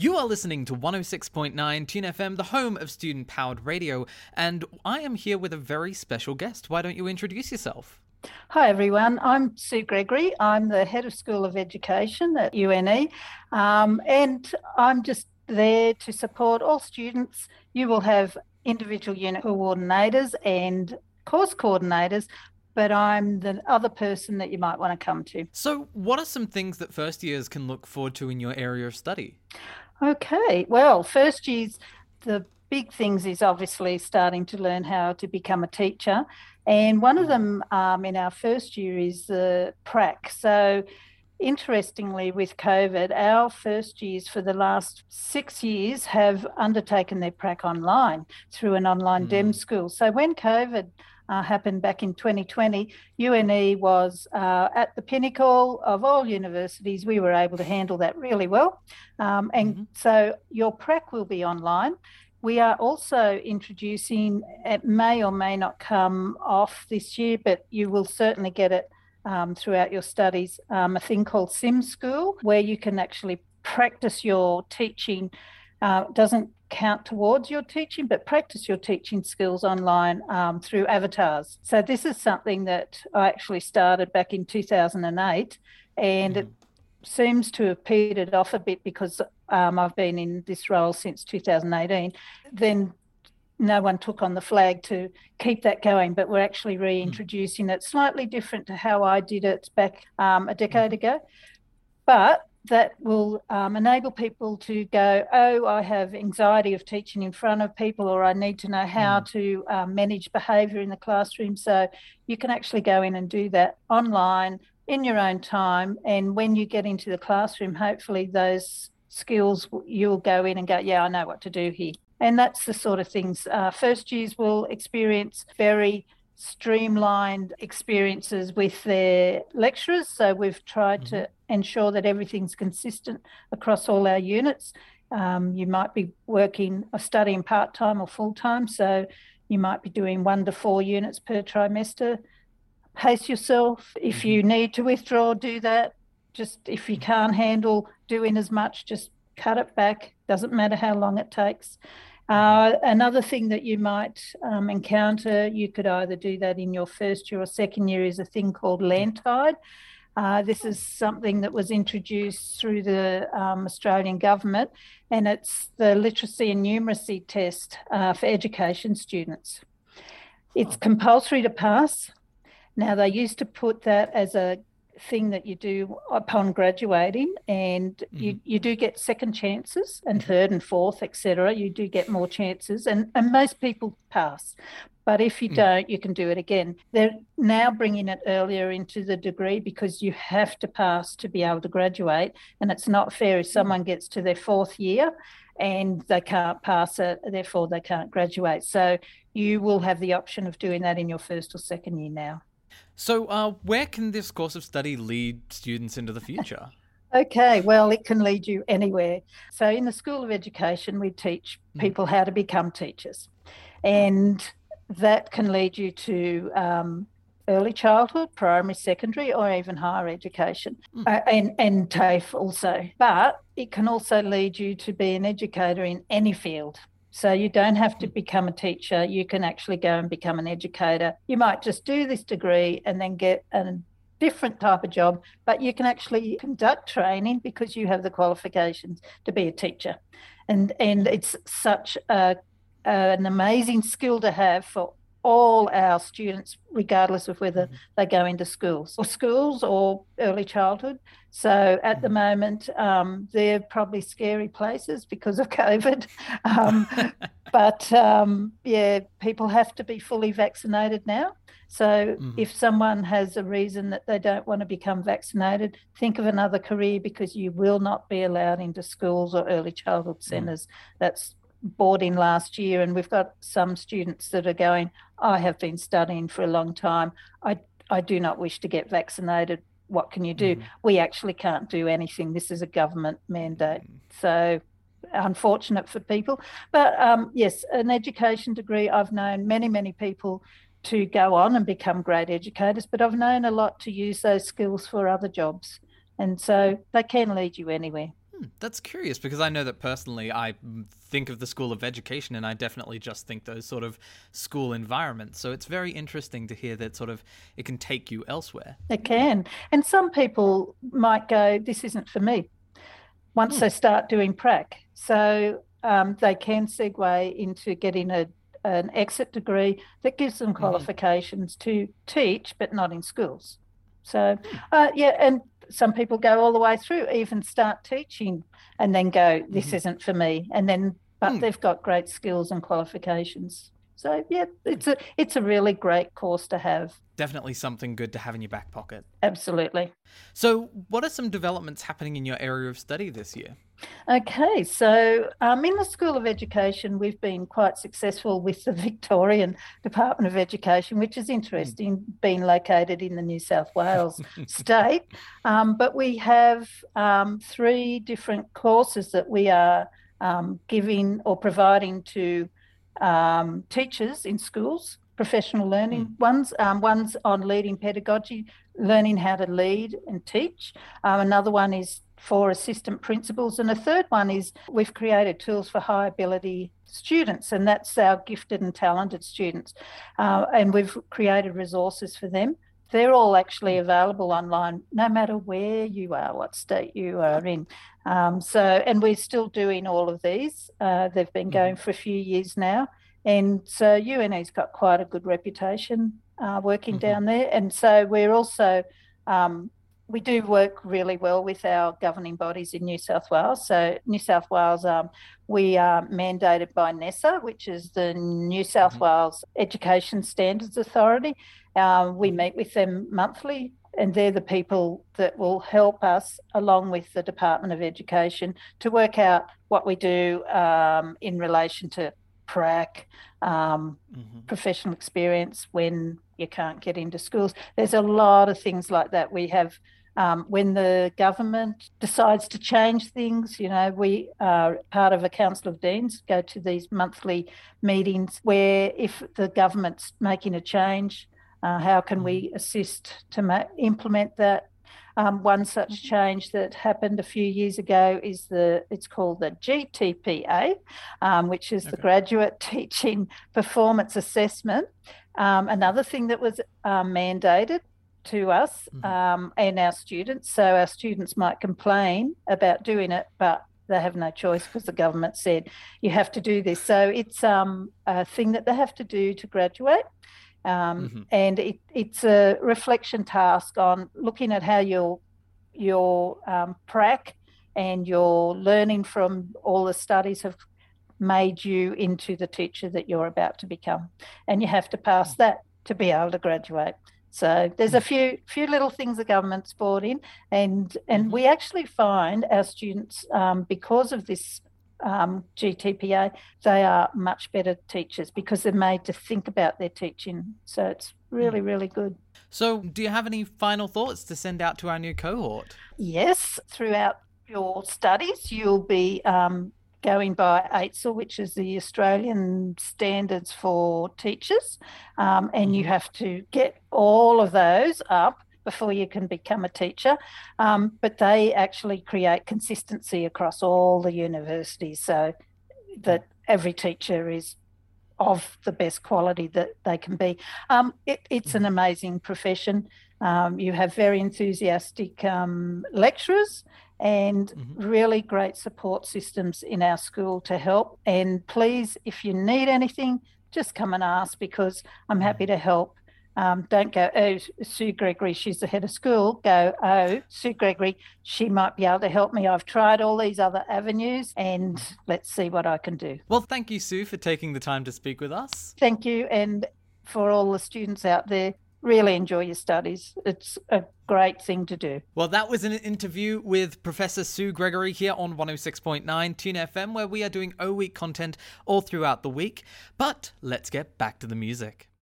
You are listening to 106.9 Tune FM, the home of student powered radio, and I am here with a very special guest. Why don't you introduce yourself? Hi everyone, I'm Sue Gregory. I'm the head of School of Education at UNE, um, and I'm just there to support all students. You will have individual unit coordinators and course coordinators, but I'm the other person that you might want to come to. So, what are some things that first years can look forward to in your area of study? Okay, well, first years, the big things is obviously starting to learn how to become a teacher. And one of them um, in our first year is the prac. So, interestingly, with COVID, our first years for the last six years have undertaken their prac online through an online mm. DEM school. So, when COVID uh, happened back in 2020, UNE was uh, at the pinnacle of all universities. We were able to handle that really well. Um, and mm-hmm. so your prac will be online. We are also introducing, it may or may not come off this year, but you will certainly get it um, throughout your studies, um, a thing called Sim School, where you can actually practice your teaching. Uh, doesn't count towards your teaching, but practice your teaching skills online um, through avatars. So, this is something that I actually started back in 2008, and mm. it seems to have petered off a bit because um, I've been in this role since 2018. Then no one took on the flag to keep that going, but we're actually reintroducing mm. it slightly different to how I did it back um, a decade mm. ago. But that will um, enable people to go, oh, I have anxiety of teaching in front of people, or I need to know how mm. to um, manage behaviour in the classroom. So you can actually go in and do that online in your own time. And when you get into the classroom, hopefully those skills you'll go in and go, yeah, I know what to do here. And that's the sort of things uh, first years will experience very streamlined experiences with their lecturers. So we've tried mm-hmm. to ensure that everything's consistent across all our units. Um, you might be working or studying part time or full time, so you might be doing one to four units per trimester. Pace yourself. If mm-hmm. you need to withdraw, do that. Just if you can't handle doing as much, just cut it back. Doesn't matter how long it takes. Uh, another thing that you might um, encounter, you could either do that in your first year or second year, is a thing called LANTITE. Uh, this is something that was introduced through the um, Australian government, and it's the literacy and numeracy test uh, for education students. It's compulsory to pass. Now, they used to put that as a thing that you do upon graduating and mm-hmm. you, you do get second chances and third and fourth etc you do get more chances and, and most people pass but if you mm. don't you can do it again they're now bringing it earlier into the degree because you have to pass to be able to graduate and it's not fair if mm. someone gets to their fourth year and they can't pass it therefore they can't graduate so you will have the option of doing that in your first or second year now so, uh, where can this course of study lead students into the future? Okay, well, it can lead you anywhere. So, in the School of Education, we teach hmm. people how to become teachers, and that can lead you to um, early childhood, primary, secondary, or even higher education, mm. uh, and, and TAFE also. But it can also lead you to be an educator in any field. So you don't have to become a teacher. You can actually go and become an educator. You might just do this degree and then get a different type of job, but you can actually conduct training because you have the qualifications to be a teacher. And and it's such a, an amazing skill to have for all our students, regardless of whether mm-hmm. they go into schools or schools or early childhood. So at the mm-hmm. moment, um, they're probably scary places because of COVID. Um, but um, yeah, people have to be fully vaccinated now. So mm-hmm. if someone has a reason that they don't want to become vaccinated, think of another career because you will not be allowed into schools or early childhood mm. centres. Mm-hmm. That's boarding last year, and we've got some students that are going, I have been studying for a long time. I, I do not wish to get vaccinated. What can you do? Mm. We actually can't do anything. This is a government mandate. Mm. So unfortunate for people. But um, yes, an education degree, I've known many, many people to go on and become great educators, but I've known a lot to use those skills for other jobs. And so they can lead you anywhere. Hmm, that's curious because I know that personally I think of the School of Education and I definitely just think those sort of school environments. So it's very interesting to hear that sort of it can take you elsewhere. It can. And some people might go, this isn't for me once hmm. they start doing prac. So um, they can segue into getting a an exit degree that gives them mm-hmm. qualifications mm-hmm. to teach, but not in schools. So, hmm. uh, yeah, and some people go all the way through, even start teaching, and then go, "This mm-hmm. isn't for me," and then but mm. they've got great skills and qualifications. So yeah, it's a it's a really great course to have. Definitely something good to have in your back pocket. Absolutely. So, what are some developments happening in your area of study this year? Okay, so um, in the School of Education, we've been quite successful with the Victorian Department of Education, which is interesting, mm. being located in the New South Wales state. Um, but we have um, three different courses that we are um, giving or providing to um, teachers in schools, professional learning mm. ones. Um, one's on leading pedagogy, learning how to lead and teach. Um, another one is for assistant principals. And a third one is we've created tools for high ability students, and that's our gifted and talented students. Uh, and we've created resources for them. They're all actually available online, no matter where you are, what state you are in. Um, so, and we're still doing all of these. Uh, they've been going mm-hmm. for a few years now. And so UNE's got quite a good reputation uh, working mm-hmm. down there. And so we're also, um, we do work really well with our governing bodies in New South Wales. So, New South Wales, um, we are mandated by NESA, which is the New South mm-hmm. Wales Education Standards Authority. Uh, we mm-hmm. meet with them monthly and they're the people that will help us, along with the Department of Education, to work out what we do um, in relation to prac, um, mm-hmm. professional experience when you can't get into schools. There's a lot of things like that. We have. Um, when the government decides to change things, you know, we are part of a council of deans, go to these monthly meetings where if the government's making a change, uh, how can we mm-hmm. assist to ma- implement that? Um, one such mm-hmm. change that happened a few years ago is the it's called the GTPA, um, which is okay. the Graduate Teaching Performance Assessment. Um, another thing that was uh, mandated to us mm-hmm. Um, and our students, so our students might complain about doing it, but they have no choice because the government said you have to do this. So it's um, a thing that they have to do to graduate. Um, mm-hmm. And it, it's a reflection task on looking at how your your um, prac and your learning from all the studies have made you into the teacher that you're about to become, and you have to pass that to be able to graduate. So there's a mm. few few little things the government's brought in, and and mm-hmm. we actually find our students um, because of this um, GTPA, they are much better teachers because they're made to think about their teaching. So it's really, hmm. really good. So, do you have any final thoughts to send out to our new cohort? Yes, throughout your studies, you'll be um, going by AITSL, which is the Australian standards for teachers, um, and you mm-hmm. have to get all of those up before you can become a teacher. Um, but they actually create consistency across all the universities so that every teacher is of the best quality that they can be. Um, it, it's an amazing profession. Um, you have very enthusiastic um, lecturers and mm-hmm. really great support systems in our school to help. And please, if you need anything, just come and ask because I'm happy to help. Um, don't go, oh, Sue Gregory, she's the head of school. Go, oh, Sue Gregory, she might be able to help me. I've tried all these other avenues and let's see what I can do. Well, thank you, Sue, for taking the time to speak with us. Thank you. And for all the students out there, really enjoy your studies. It's a great thing to do. Well, that was an interview with Professor Sue Gregory here on 106.9 Tune FM, where we are doing O Week content all throughout the week. But let's get back to the music.